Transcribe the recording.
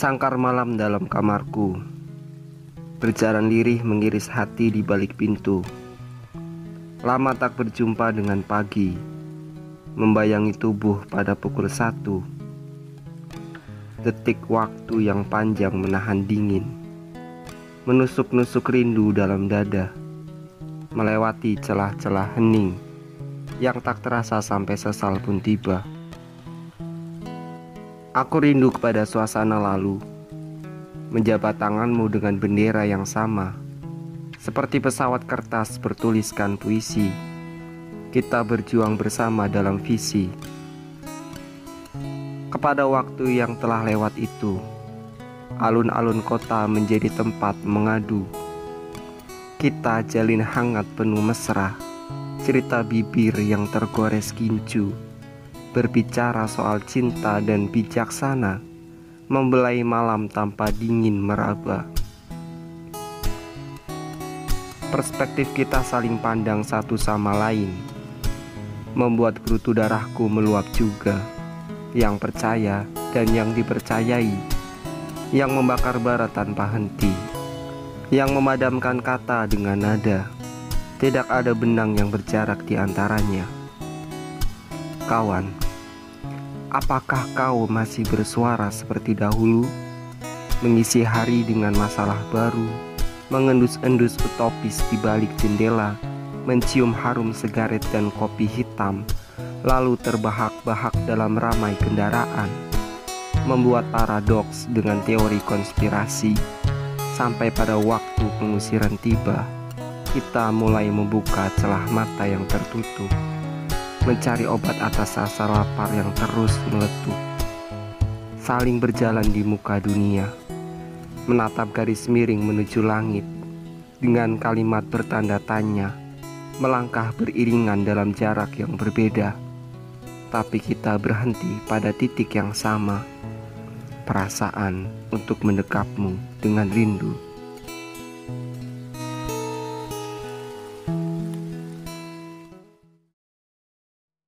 Sangkar malam dalam kamarku. Berjalan lirih mengiris hati di balik pintu. Lama tak berjumpa dengan pagi. Membayangi tubuh pada pukul satu. Detik waktu yang panjang menahan dingin. Menusuk-nusuk rindu dalam dada. Melewati celah-celah hening Yang tak terasa sampai sesal pun tiba Aku rindu kepada suasana lalu menjabat tanganmu dengan bendera yang sama, seperti pesawat kertas bertuliskan puisi. Kita berjuang bersama dalam visi. Kepada waktu yang telah lewat itu, alun-alun kota menjadi tempat mengadu. Kita jalin hangat penuh mesra, cerita bibir yang tergores kincu, berbicara soal cinta dan bijaksana membelai malam tanpa dingin meraba. Perspektif kita saling pandang satu sama lain, membuat gerutu darahku meluap juga. Yang percaya dan yang dipercayai, yang membakar bara tanpa henti, yang memadamkan kata dengan nada. Tidak ada benang yang berjarak di antaranya. Kawan, Apakah kau masih bersuara seperti dahulu? Mengisi hari dengan masalah baru, mengendus-endus utopis di balik jendela, mencium harum sigaret dan kopi hitam, lalu terbahak-bahak dalam ramai kendaraan, membuat paradoks dengan teori konspirasi. Sampai pada waktu pengusiran tiba, kita mulai membuka celah mata yang tertutup mencari obat atas rasa lapar yang terus meletup. Saling berjalan di muka dunia, menatap garis miring menuju langit dengan kalimat bertanda tanya, melangkah beriringan dalam jarak yang berbeda. Tapi kita berhenti pada titik yang sama, perasaan untuk mendekapmu dengan rindu.